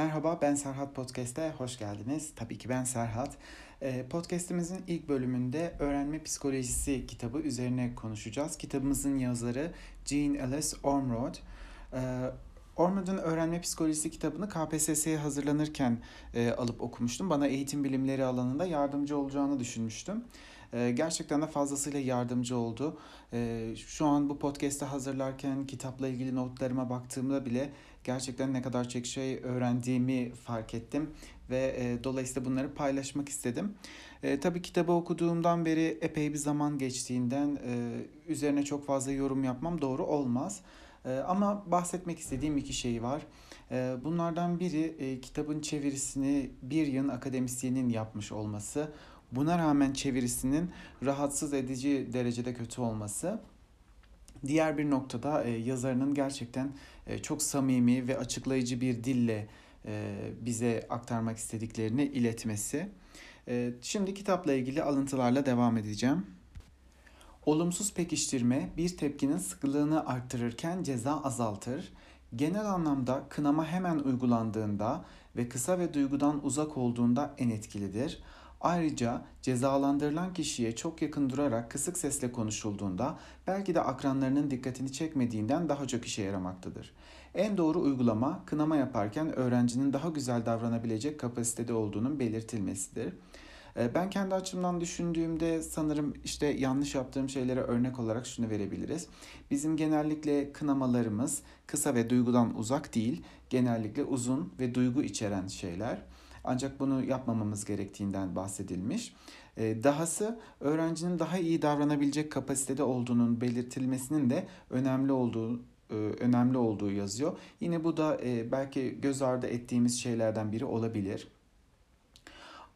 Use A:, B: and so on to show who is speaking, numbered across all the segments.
A: Merhaba ben Serhat Podcast'e hoş geldiniz. Tabii ki ben Serhat. Ee, podcast'imizin ilk bölümünde Öğrenme Psikolojisi kitabı üzerine konuşacağız. Kitabımızın yazarı Jean Ellis Ormrod. Ee, Ormrod'un Öğrenme Psikolojisi kitabını KPSS'ye hazırlanırken e, alıp okumuştum. Bana eğitim bilimleri alanında yardımcı olacağını düşünmüştüm. Ee, gerçekten de fazlasıyla yardımcı oldu. Ee, şu an bu podcast'ı hazırlarken kitapla ilgili notlarıma baktığımda bile gerçekten ne kadar çok şey öğrendiğimi fark ettim ve e, dolayısıyla bunları paylaşmak istedim. E, tabii kitabı okuduğumdan beri epey bir zaman geçtiğinden e, üzerine çok fazla yorum yapmam doğru olmaz. Ama bahsetmek istediğim iki şey var. Bunlardan biri e, kitabın çevirisini bir yıl akademisyenin yapmış olması. Buna rağmen çevirisinin rahatsız edici derecede kötü olması. Diğer bir noktada e, yazarının gerçekten e, çok samimi ve açıklayıcı bir dille e, bize aktarmak istediklerini iletmesi. E, şimdi kitapla ilgili alıntılarla devam edeceğim. Olumsuz pekiştirme bir tepkinin sıkılığını arttırırken ceza azaltır. Genel anlamda kınama hemen uygulandığında ve kısa ve duygudan uzak olduğunda en etkilidir. Ayrıca cezalandırılan kişiye çok yakın durarak kısık sesle konuşulduğunda belki de akranlarının dikkatini çekmediğinden daha çok işe yaramaktadır. En doğru uygulama kınama yaparken öğrencinin daha güzel davranabilecek kapasitede olduğunun belirtilmesidir. Ee, ben kendi açımdan düşündüğümde sanırım işte yanlış yaptığım şeylere örnek olarak şunu verebiliriz. Bizim genellikle kınamalarımız kısa ve duygudan uzak değil, genellikle uzun ve duygu içeren şeyler. Ancak bunu yapmamamız gerektiğinden bahsedilmiş. Ee, dahası öğrencinin daha iyi davranabilecek kapasitede olduğunun belirtilmesinin de önemli olduğu e, önemli olduğu yazıyor. Yine bu da e, belki göz ardı ettiğimiz şeylerden biri olabilir.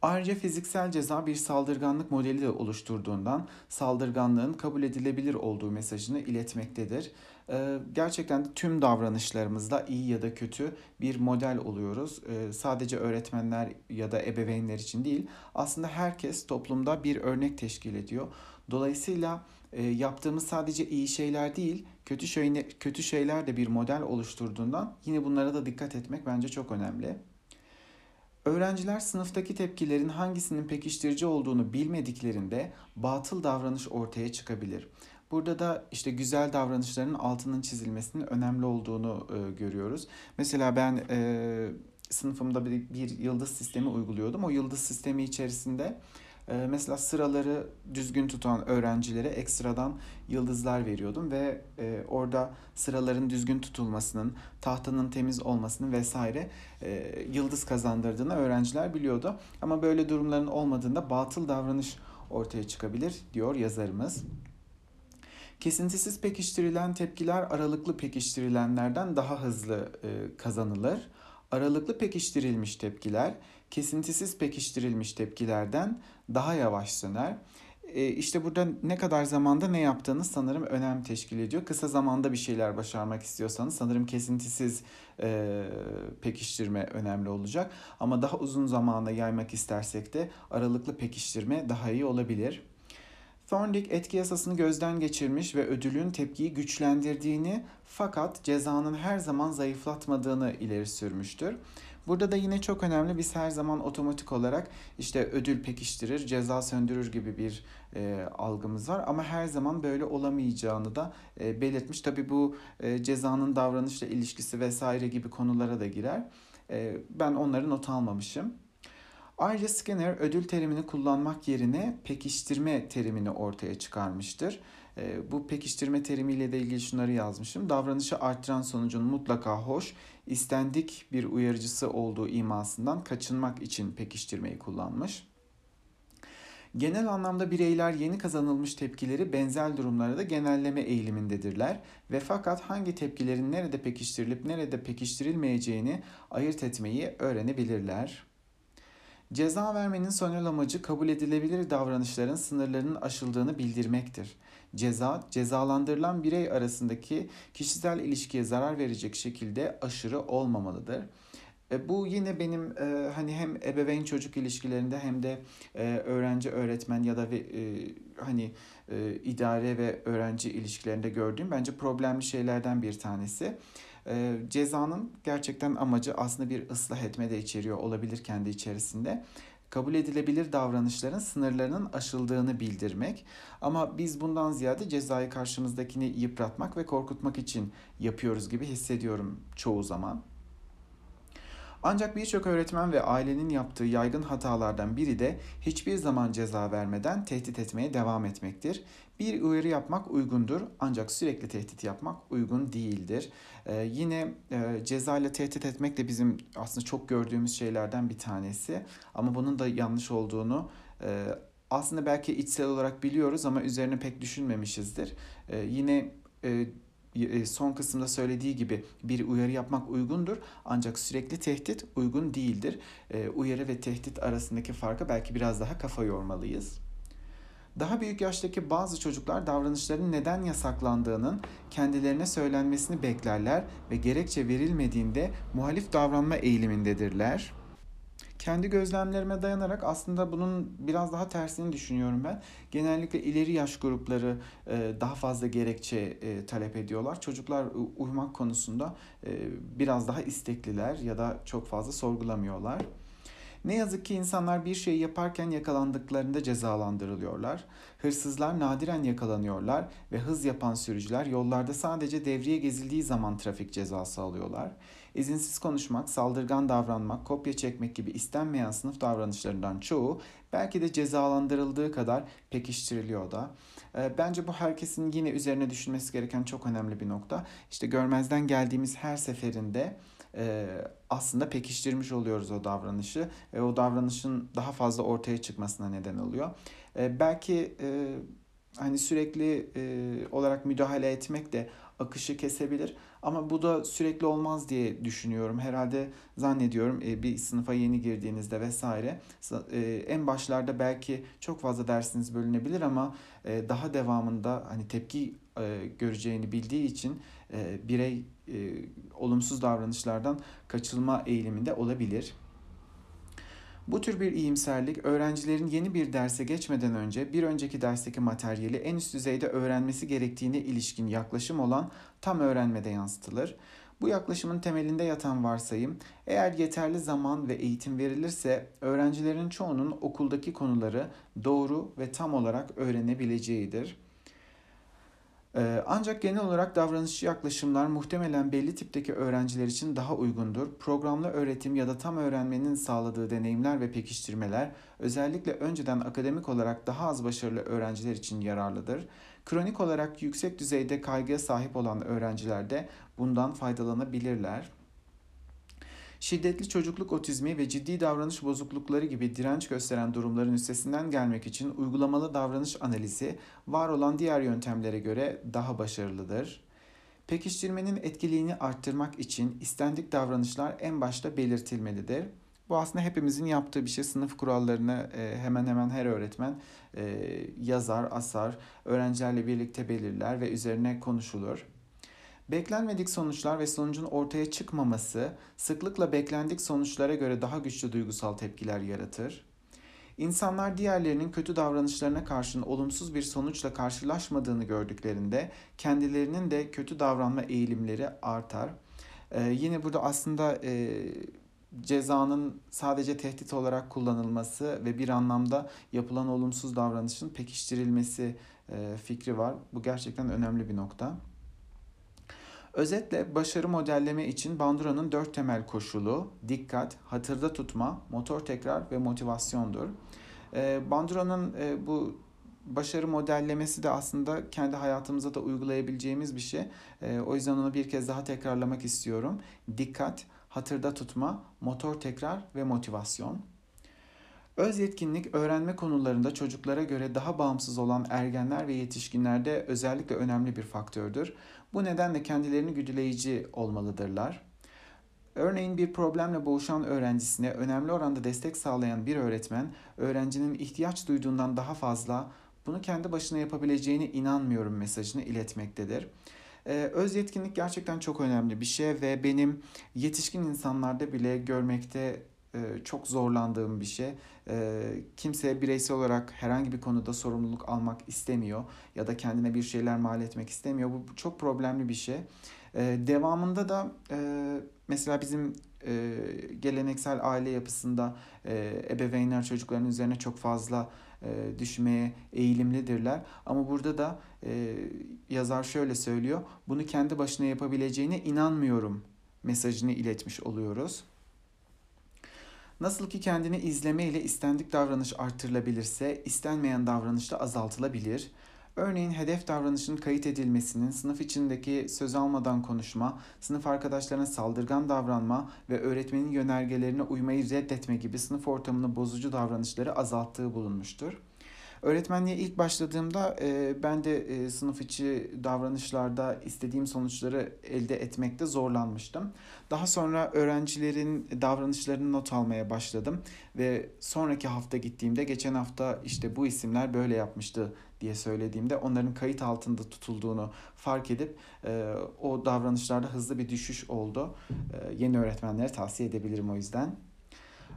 A: Ayrıca fiziksel ceza bir saldırganlık modeli de oluşturduğundan saldırganlığın kabul edilebilir olduğu mesajını iletmektedir. Ee, gerçekten de tüm davranışlarımızda iyi ya da kötü bir model oluyoruz. Ee, sadece öğretmenler ya da ebeveynler için değil, aslında herkes toplumda bir örnek teşkil ediyor. Dolayısıyla e, yaptığımız sadece iyi şeyler değil, kötü şeyler, kötü şeyler de bir model oluşturduğundan yine bunlara da dikkat etmek bence çok önemli. Öğrenciler sınıftaki tepkilerin hangisinin pekiştirici olduğunu bilmediklerinde batıl davranış ortaya çıkabilir. Burada da işte güzel davranışların altının çizilmesinin önemli olduğunu e, görüyoruz. Mesela ben e, sınıfımda bir, bir yıldız sistemi uyguluyordum. O yıldız sistemi içerisinde e, mesela sıraları düzgün tutan öğrencilere ekstradan yıldızlar veriyordum ve e, orada sıraların düzgün tutulmasının, tahtanın temiz olmasının vesaire e, yıldız kazandırdığını öğrenciler biliyordu. Ama böyle durumların olmadığında batıl davranış ortaya çıkabilir diyor yazarımız. Kesintisiz pekiştirilen tepkiler aralıklı pekiştirilenlerden daha hızlı e, kazanılır. Aralıklı pekiştirilmiş tepkiler kesintisiz pekiştirilmiş tepkilerden daha yavaş söner. E, işte burada ne kadar zamanda ne yaptığınız sanırım önem teşkil ediyor. Kısa zamanda bir şeyler başarmak istiyorsanız sanırım kesintisiz e, pekiştirme önemli olacak. Ama daha uzun zamanda yaymak istersek de aralıklı pekiştirme daha iyi olabilir. Thorndike etki yasasını gözden geçirmiş ve ödülün tepkiyi güçlendirdiğini fakat cezanın her zaman zayıflatmadığını ileri sürmüştür. Burada da yine çok önemli biz her zaman otomatik olarak işte ödül pekiştirir, ceza söndürür gibi bir e, algımız var. Ama her zaman böyle olamayacağını da e, belirtmiş. Tabi bu e, cezanın davranışla ilişkisi vesaire gibi konulara da girer. E, ben onları not almamışım. Ayrıca Skinner ödül terimini kullanmak yerine pekiştirme terimini ortaya çıkarmıştır. E, bu pekiştirme terimiyle de ilgili şunları yazmışım. Davranışı arttıran sonucun mutlaka hoş, istendik bir uyarıcısı olduğu imasından kaçınmak için pekiştirmeyi kullanmış. Genel anlamda bireyler yeni kazanılmış tepkileri benzer durumlarda da genelleme eğilimindedirler ve fakat hangi tepkilerin nerede pekiştirilip nerede pekiştirilmeyeceğini ayırt etmeyi öğrenebilirler. Ceza vermenin sonel amacı kabul edilebilir davranışların sınırlarının aşıldığını bildirmektir. Ceza, cezalandırılan birey arasındaki kişisel ilişkiye zarar verecek şekilde aşırı olmamalıdır. E, bu yine benim e, hani hem ebeveyn çocuk ilişkilerinde hem de e, öğrenci öğretmen ya da e, hani e, idare ve öğrenci ilişkilerinde gördüğüm bence problemli şeylerden bir tanesi. E, cezanın gerçekten amacı aslında bir ıslah etme de içeriyor olabilir kendi içerisinde kabul edilebilir davranışların sınırlarının aşıldığını bildirmek. Ama biz bundan ziyade cezayı karşımızdakini yıpratmak ve korkutmak için yapıyoruz gibi hissediyorum çoğu zaman. Ancak birçok öğretmen ve ailenin yaptığı yaygın hatalardan biri de hiçbir zaman ceza vermeden tehdit etmeye devam etmektir. Bir uyarı yapmak uygundur ancak sürekli tehdit yapmak uygun değildir. Ee, yine e, ceza ile tehdit etmek de bizim aslında çok gördüğümüz şeylerden bir tanesi. Ama bunun da yanlış olduğunu e, aslında belki içsel olarak biliyoruz ama üzerine pek düşünmemişizdir. E, yine e, son kısımda söylediği gibi bir uyarı yapmak uygundur ancak sürekli tehdit uygun değildir. E, uyarı ve tehdit arasındaki farkı belki biraz daha kafa yormalıyız. Daha büyük yaştaki bazı çocuklar davranışların neden yasaklandığının kendilerine söylenmesini beklerler ve gerekçe verilmediğinde muhalif davranma eğilimindedirler kendi gözlemlerime dayanarak aslında bunun biraz daha tersini düşünüyorum ben. Genellikle ileri yaş grupları e, daha fazla gerekçe e, talep ediyorlar. Çocuklar uyumak konusunda e, biraz daha istekliler ya da çok fazla sorgulamıyorlar. Ne yazık ki insanlar bir şeyi yaparken yakalandıklarında cezalandırılıyorlar. Hırsızlar nadiren yakalanıyorlar ve hız yapan sürücüler yollarda sadece devriye gezildiği zaman trafik cezası alıyorlar. İzinsiz konuşmak, saldırgan davranmak, kopya çekmek gibi istenmeyen sınıf davranışlarından çoğu belki de cezalandırıldığı kadar pekiştiriliyor da. Ee, bence bu herkesin yine üzerine düşünmesi gereken çok önemli bir nokta. İşte görmezden geldiğimiz her seferinde e, aslında pekiştirmiş oluyoruz o davranışı ve o davranışın daha fazla ortaya çıkmasına neden oluyor. E, belki e, hani sürekli olarak müdahale etmek de akışı kesebilir. Ama bu da sürekli olmaz diye düşünüyorum. Herhalde zannediyorum bir sınıfa yeni girdiğinizde vesaire en başlarda belki çok fazla dersiniz bölünebilir ama daha devamında hani tepki göreceğini bildiği için birey olumsuz davranışlardan kaçılma eğiliminde olabilir. Bu tür bir iyimserlik öğrencilerin yeni bir derse geçmeden önce bir önceki dersteki materyali en üst düzeyde öğrenmesi gerektiğine ilişkin yaklaşım olan tam öğrenmede yansıtılır. Bu yaklaşımın temelinde yatan varsayım, eğer yeterli zaman ve eğitim verilirse öğrencilerin çoğunun okuldaki konuları doğru ve tam olarak öğrenebileceğidir. Ee, ancak genel olarak davranışçı yaklaşımlar muhtemelen belli tipteki öğrenciler için daha uygundur. Programlı öğretim ya da tam öğrenmenin sağladığı deneyimler ve pekiştirmeler özellikle önceden akademik olarak daha az başarılı öğrenciler için yararlıdır. Kronik olarak yüksek düzeyde kaygıya sahip olan öğrenciler de bundan faydalanabilirler. Şiddetli çocukluk otizmi ve ciddi davranış bozuklukları gibi direnç gösteren durumların üstesinden gelmek için uygulamalı davranış analizi var olan diğer yöntemlere göre daha başarılıdır. Pekiştirmenin etkiliğini arttırmak için istendik davranışlar en başta belirtilmelidir. Bu aslında hepimizin yaptığı bir şey. Sınıf kurallarını e, hemen hemen her öğretmen e, yazar, asar, öğrencilerle birlikte belirler ve üzerine konuşulur. Beklenmedik sonuçlar ve sonucun ortaya çıkmaması sıklıkla beklendik sonuçlara göre daha güçlü duygusal tepkiler yaratır. İnsanlar diğerlerinin kötü davranışlarına karşın olumsuz bir sonuçla karşılaşmadığını gördüklerinde kendilerinin de kötü davranma eğilimleri artar. Ee, yine burada aslında e, cezanın sadece tehdit olarak kullanılması ve bir anlamda yapılan olumsuz davranışın pekiştirilmesi e, fikri var. Bu gerçekten önemli bir nokta. Özetle başarı modelleme için Bandura'nın dört temel koşulu dikkat, hatırda tutma, motor tekrar ve motivasyondur. Ee, Bandura'nın e, bu başarı modellemesi de aslında kendi hayatımıza da uygulayabileceğimiz bir şey. Ee, o yüzden onu bir kez daha tekrarlamak istiyorum. Dikkat, hatırda tutma, motor tekrar ve motivasyon. Öz yetkinlik öğrenme konularında çocuklara göre daha bağımsız olan ergenler ve yetişkinlerde özellikle önemli bir faktördür. Bu nedenle kendilerini güdüleyici olmalıdırlar. Örneğin bir problemle boğuşan öğrencisine önemli oranda destek sağlayan bir öğretmen, öğrencinin ihtiyaç duyduğundan daha fazla bunu kendi başına yapabileceğine inanmıyorum mesajını iletmektedir. Ee, öz yetkinlik gerçekten çok önemli bir şey ve benim yetişkin insanlarda bile görmekte çok zorlandığım bir şey. E, kimse bireysel olarak herhangi bir konuda sorumluluk almak istemiyor ya da kendine bir şeyler mal etmek istemiyor. Bu çok problemli bir şey. E, devamında da e, mesela bizim e, geleneksel aile yapısında e, ebeveynler çocukların üzerine çok fazla e, düşmeye eğilimlidirler. Ama burada da e, yazar şöyle söylüyor. Bunu kendi başına yapabileceğine inanmıyorum mesajını iletmiş oluyoruz. Nasıl ki kendini izleme ile istendik davranış artırılabilirse, istenmeyen davranış da azaltılabilir. Örneğin hedef davranışın kayıt edilmesinin sınıf içindeki söz almadan konuşma, sınıf arkadaşlarına saldırgan davranma ve öğretmenin yönergelerine uymayı reddetme gibi sınıf ortamını bozucu davranışları azalttığı bulunmuştur. Öğretmenliğe ilk başladığımda e, ben de e, sınıf içi davranışlarda istediğim sonuçları elde etmekte zorlanmıştım. Daha sonra öğrencilerin davranışlarını not almaya başladım ve sonraki hafta gittiğimde geçen hafta işte bu isimler böyle yapmıştı diye söylediğimde onların kayıt altında tutulduğunu fark edip e, o davranışlarda hızlı bir düşüş oldu. E, yeni öğretmenlere tavsiye edebilirim o yüzden.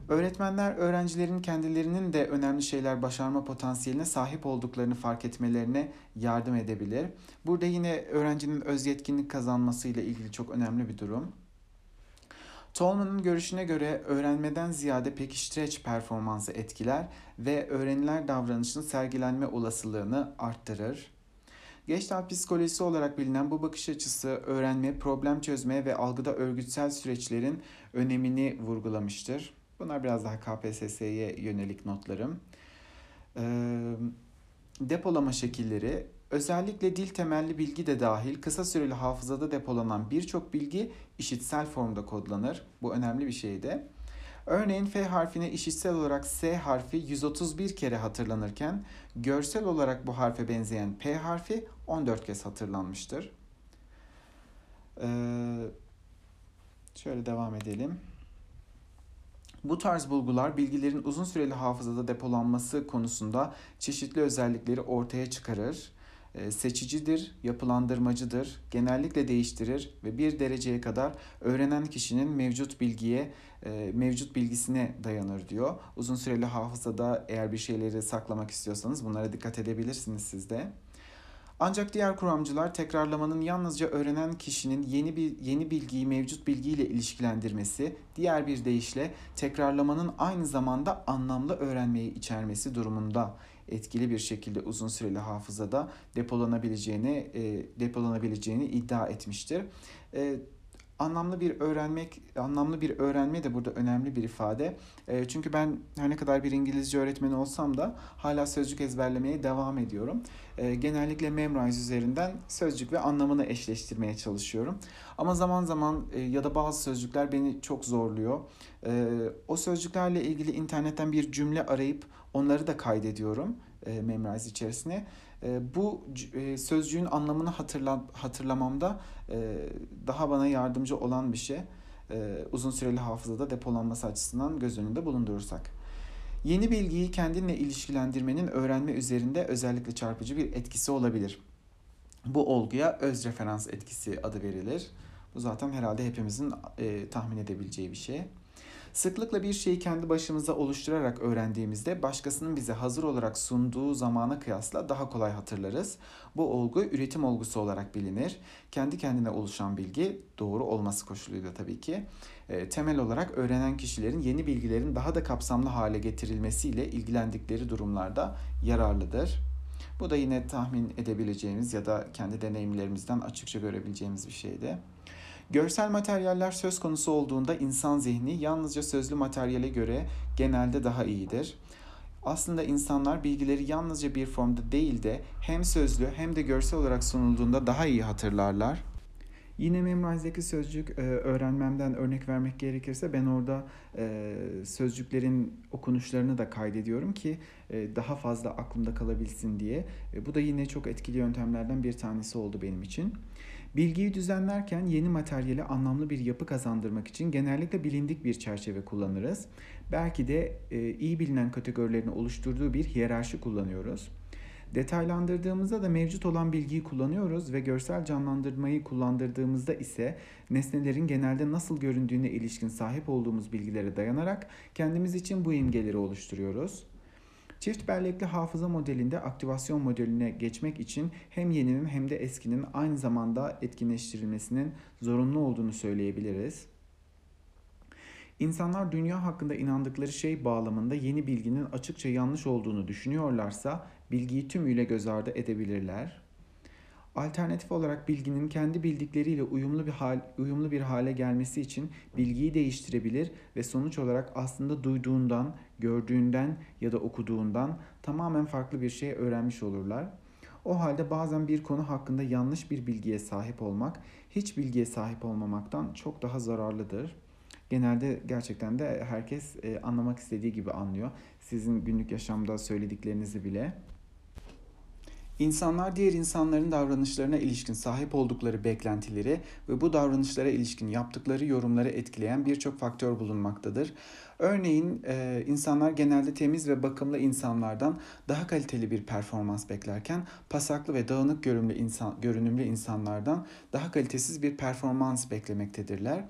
A: Öğretmenler öğrencilerin kendilerinin de önemli şeyler başarma potansiyeline sahip olduklarını fark etmelerine yardım edebilir. Burada yine öğrencinin öz yetkinlik kazanmasıyla ilgili çok önemli bir durum. Tolman'ın görüşüne göre öğrenmeden ziyade pekiştireç performansı etkiler ve öğreniler davranışının sergilenme olasılığını arttırır. Geçtal psikolojisi olarak bilinen bu bakış açısı öğrenme, problem çözme ve algıda örgütsel süreçlerin önemini vurgulamıştır. Bunlar biraz daha KPSS'ye yönelik notlarım. Ee, depolama şekilleri özellikle dil temelli bilgi de dahil kısa süreli hafızada depolanan birçok bilgi işitsel formda kodlanır. Bu önemli bir şeydi. Örneğin F harfine işitsel olarak S harfi 131 kere hatırlanırken görsel olarak bu harfe benzeyen P harfi 14 kez hatırlanmıştır. Ee, şöyle devam edelim. Bu tarz bulgular bilgilerin uzun süreli hafızada depolanması konusunda çeşitli özellikleri ortaya çıkarır. Ee, seçicidir, yapılandırmacıdır, genellikle değiştirir ve bir dereceye kadar öğrenen kişinin mevcut bilgiye, e, mevcut bilgisine dayanır diyor. Uzun süreli hafızada eğer bir şeyleri saklamak istiyorsanız bunlara dikkat edebilirsiniz siz de. Ancak diğer kuramcılar tekrarlamanın yalnızca öğrenen kişinin yeni bir yeni bilgiyi mevcut bilgiyle ilişkilendirmesi, diğer bir deyişle tekrarlamanın aynı zamanda anlamlı öğrenmeyi içermesi durumunda etkili bir şekilde uzun süreli hafızada depolanabileceğini e, depolanabileceğini iddia etmiştir. E, anlamlı bir öğrenmek, anlamlı bir öğrenme de burada önemli bir ifade. E, çünkü ben her ne kadar bir İngilizce öğretmeni olsam da hala sözcük ezberlemeye devam ediyorum. E, genellikle Memrise üzerinden sözcük ve anlamını eşleştirmeye çalışıyorum. Ama zaman zaman e, ya da bazı sözcükler beni çok zorluyor. E, o sözcüklerle ilgili internetten bir cümle arayıp onları da kaydediyorum e, Memrise içerisine. E, bu e, sözcüğün anlamını hatırla, hatırlamamda e, daha bana yardımcı olan bir şey. E, uzun süreli hafızada depolanması açısından göz önünde bulundurursak. Yeni bilgiyi kendinle ilişkilendirmenin öğrenme üzerinde özellikle çarpıcı bir etkisi olabilir. Bu olguya öz referans etkisi adı verilir. Bu zaten herhalde hepimizin e, tahmin edebileceği bir şey. Sıklıkla bir şeyi kendi başımıza oluşturarak öğrendiğimizde başkasının bize hazır olarak sunduğu zamana kıyasla daha kolay hatırlarız. Bu olgu üretim olgusu olarak bilinir. Kendi kendine oluşan bilgi doğru olması koşuluyla tabii ki. E, temel olarak öğrenen kişilerin yeni bilgilerin daha da kapsamlı hale getirilmesiyle ilgilendikleri durumlarda yararlıdır. Bu da yine tahmin edebileceğimiz ya da kendi deneyimlerimizden açıkça görebileceğimiz bir şeydi. Görsel materyaller söz konusu olduğunda insan zihni yalnızca sözlü materyale göre genelde daha iyidir. Aslında insanlar bilgileri yalnızca bir formda değil de hem sözlü hem de görsel olarak sunulduğunda daha iyi hatırlarlar. Yine Memrise'deki sözcük e, öğrenmemden örnek vermek gerekirse ben orada e, sözcüklerin okunuşlarını da kaydediyorum ki e, daha fazla aklımda kalabilsin diye. Bu da yine çok etkili yöntemlerden bir tanesi oldu benim için. Bilgiyi düzenlerken yeni materyale anlamlı bir yapı kazandırmak için genellikle bilindik bir çerçeve kullanırız. Belki de e, iyi bilinen kategorilerini oluşturduğu bir hiyerarşi kullanıyoruz. Detaylandırdığımızda da mevcut olan bilgiyi kullanıyoruz ve görsel canlandırmayı kullandırdığımızda ise nesnelerin genelde nasıl göründüğüne ilişkin sahip olduğumuz bilgilere dayanarak kendimiz için bu imgeleri oluşturuyoruz. Çift bellekli hafıza modelinde aktivasyon modeline geçmek için hem yeninin hem de eskinin aynı zamanda etkinleştirilmesinin zorunlu olduğunu söyleyebiliriz. İnsanlar dünya hakkında inandıkları şey bağlamında yeni bilginin açıkça yanlış olduğunu düşünüyorlarsa bilgiyi tümüyle göz ardı edebilirler. Alternatif olarak bilginin kendi bildikleriyle uyumlu bir hal, uyumlu bir hale gelmesi için bilgiyi değiştirebilir ve sonuç olarak aslında duyduğundan, gördüğünden ya da okuduğundan tamamen farklı bir şey öğrenmiş olurlar. O halde bazen bir konu hakkında yanlış bir bilgiye sahip olmak hiç bilgiye sahip olmamaktan çok daha zararlıdır. Genelde gerçekten de herkes e, anlamak istediği gibi anlıyor. Sizin günlük yaşamda söylediklerinizi bile. İnsanlar diğer insanların davranışlarına ilişkin sahip oldukları beklentileri ve bu davranışlara ilişkin yaptıkları yorumları etkileyen birçok faktör bulunmaktadır. Örneğin e, insanlar genelde temiz ve bakımlı insanlardan daha kaliteli bir performans beklerken pasaklı ve dağınık görünümlü, insan, görünümlü insanlardan daha kalitesiz bir performans beklemektedirler.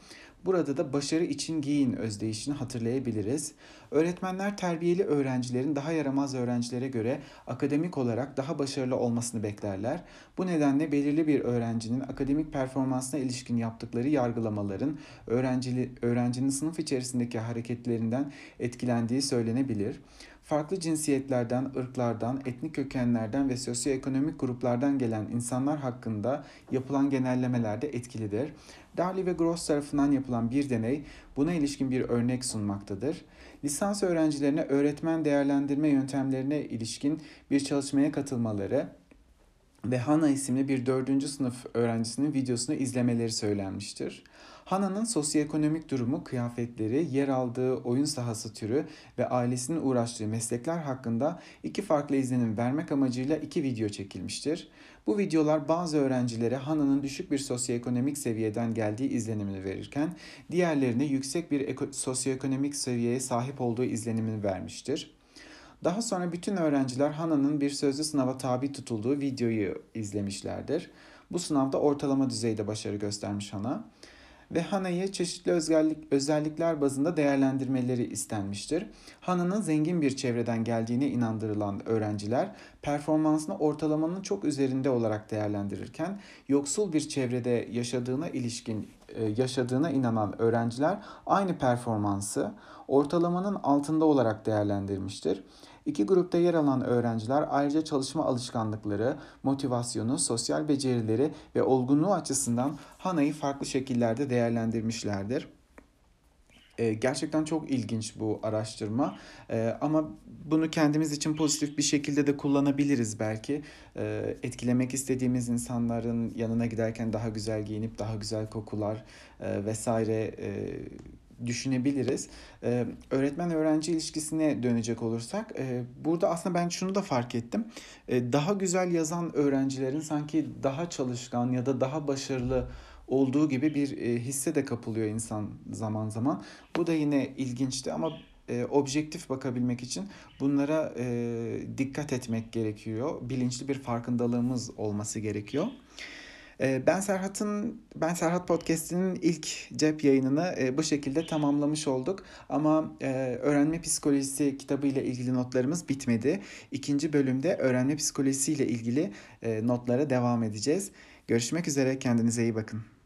A: Burada da başarı için giyin özdeyişini hatırlayabiliriz. Öğretmenler terbiyeli öğrencilerin daha yaramaz öğrencilere göre akademik olarak daha başarılı olmasını beklerler. Bu nedenle belirli bir öğrencinin akademik performansına ilişkin yaptıkları yargılamaların öğrencili, öğrencinin sınıf içerisindeki hareketlerinden etkilendiği söylenebilir farklı cinsiyetlerden, ırklardan, etnik kökenlerden ve sosyoekonomik gruplardan gelen insanlar hakkında yapılan genellemeler de etkilidir. Darley ve Gross tarafından yapılan bir deney buna ilişkin bir örnek sunmaktadır. Lisans öğrencilerine öğretmen değerlendirme yöntemlerine ilişkin bir çalışmaya katılmaları ve Hana isimli bir dördüncü sınıf öğrencisinin videosunu izlemeleri söylenmiştir. Hana'nın sosyoekonomik durumu, kıyafetleri, yer aldığı oyun sahası türü ve ailesinin uğraştığı meslekler hakkında iki farklı izlenim vermek amacıyla iki video çekilmiştir. Bu videolar bazı öğrencilere Hana'nın düşük bir sosyoekonomik seviyeden geldiği izlenimini verirken diğerlerine yüksek bir sosyoekonomik seviyeye sahip olduğu izlenimini vermiştir. Daha sonra bütün öğrenciler Hana'nın bir sözlü sınava tabi tutulduğu videoyu izlemişlerdir. Bu sınavda ortalama düzeyde başarı göstermiş Hana ve Hana'yı çeşitli özellik, özellikler bazında değerlendirmeleri istenmiştir. Hana'nın zengin bir çevreden geldiğine inandırılan öğrenciler performansını ortalamanın çok üzerinde olarak değerlendirirken yoksul bir çevrede yaşadığına ilişkin e, yaşadığına inanan öğrenciler aynı performansı ortalamanın altında olarak değerlendirmiştir. İki grupta yer alan öğrenciler ayrıca çalışma alışkanlıkları, motivasyonu, sosyal becerileri ve olgunluğu açısından Hana'yı farklı şekillerde değerlendirmişlerdir. Ee, gerçekten çok ilginç bu araştırma ee, ama bunu kendimiz için pozitif bir şekilde de kullanabiliriz belki. Ee, etkilemek istediğimiz insanların yanına giderken daha güzel giyinip daha güzel kokular e, vesaire e, düşünebiliriz. Ee, öğretmen öğrenci ilişkisine dönecek olursak e, burada aslında ben şunu da fark ettim. E, daha güzel yazan öğrencilerin sanki daha çalışkan ya da daha başarılı olduğu gibi bir e, hisse de kapılıyor insan zaman zaman. Bu da yine ilginçti ama e, objektif bakabilmek için bunlara e, dikkat etmek gerekiyor. Bilinçli bir farkındalığımız olması gerekiyor. Ee, ben Serhat'ın Ben Serhat Podcast'inin ilk cep yayınını e, bu şekilde tamamlamış olduk. Ama e, öğrenme psikolojisi kitabı ile ilgili notlarımız bitmedi. İkinci bölümde öğrenme psikolojisi ile ilgili e, notlara devam edeceğiz. Görüşmek üzere kendinize iyi bakın.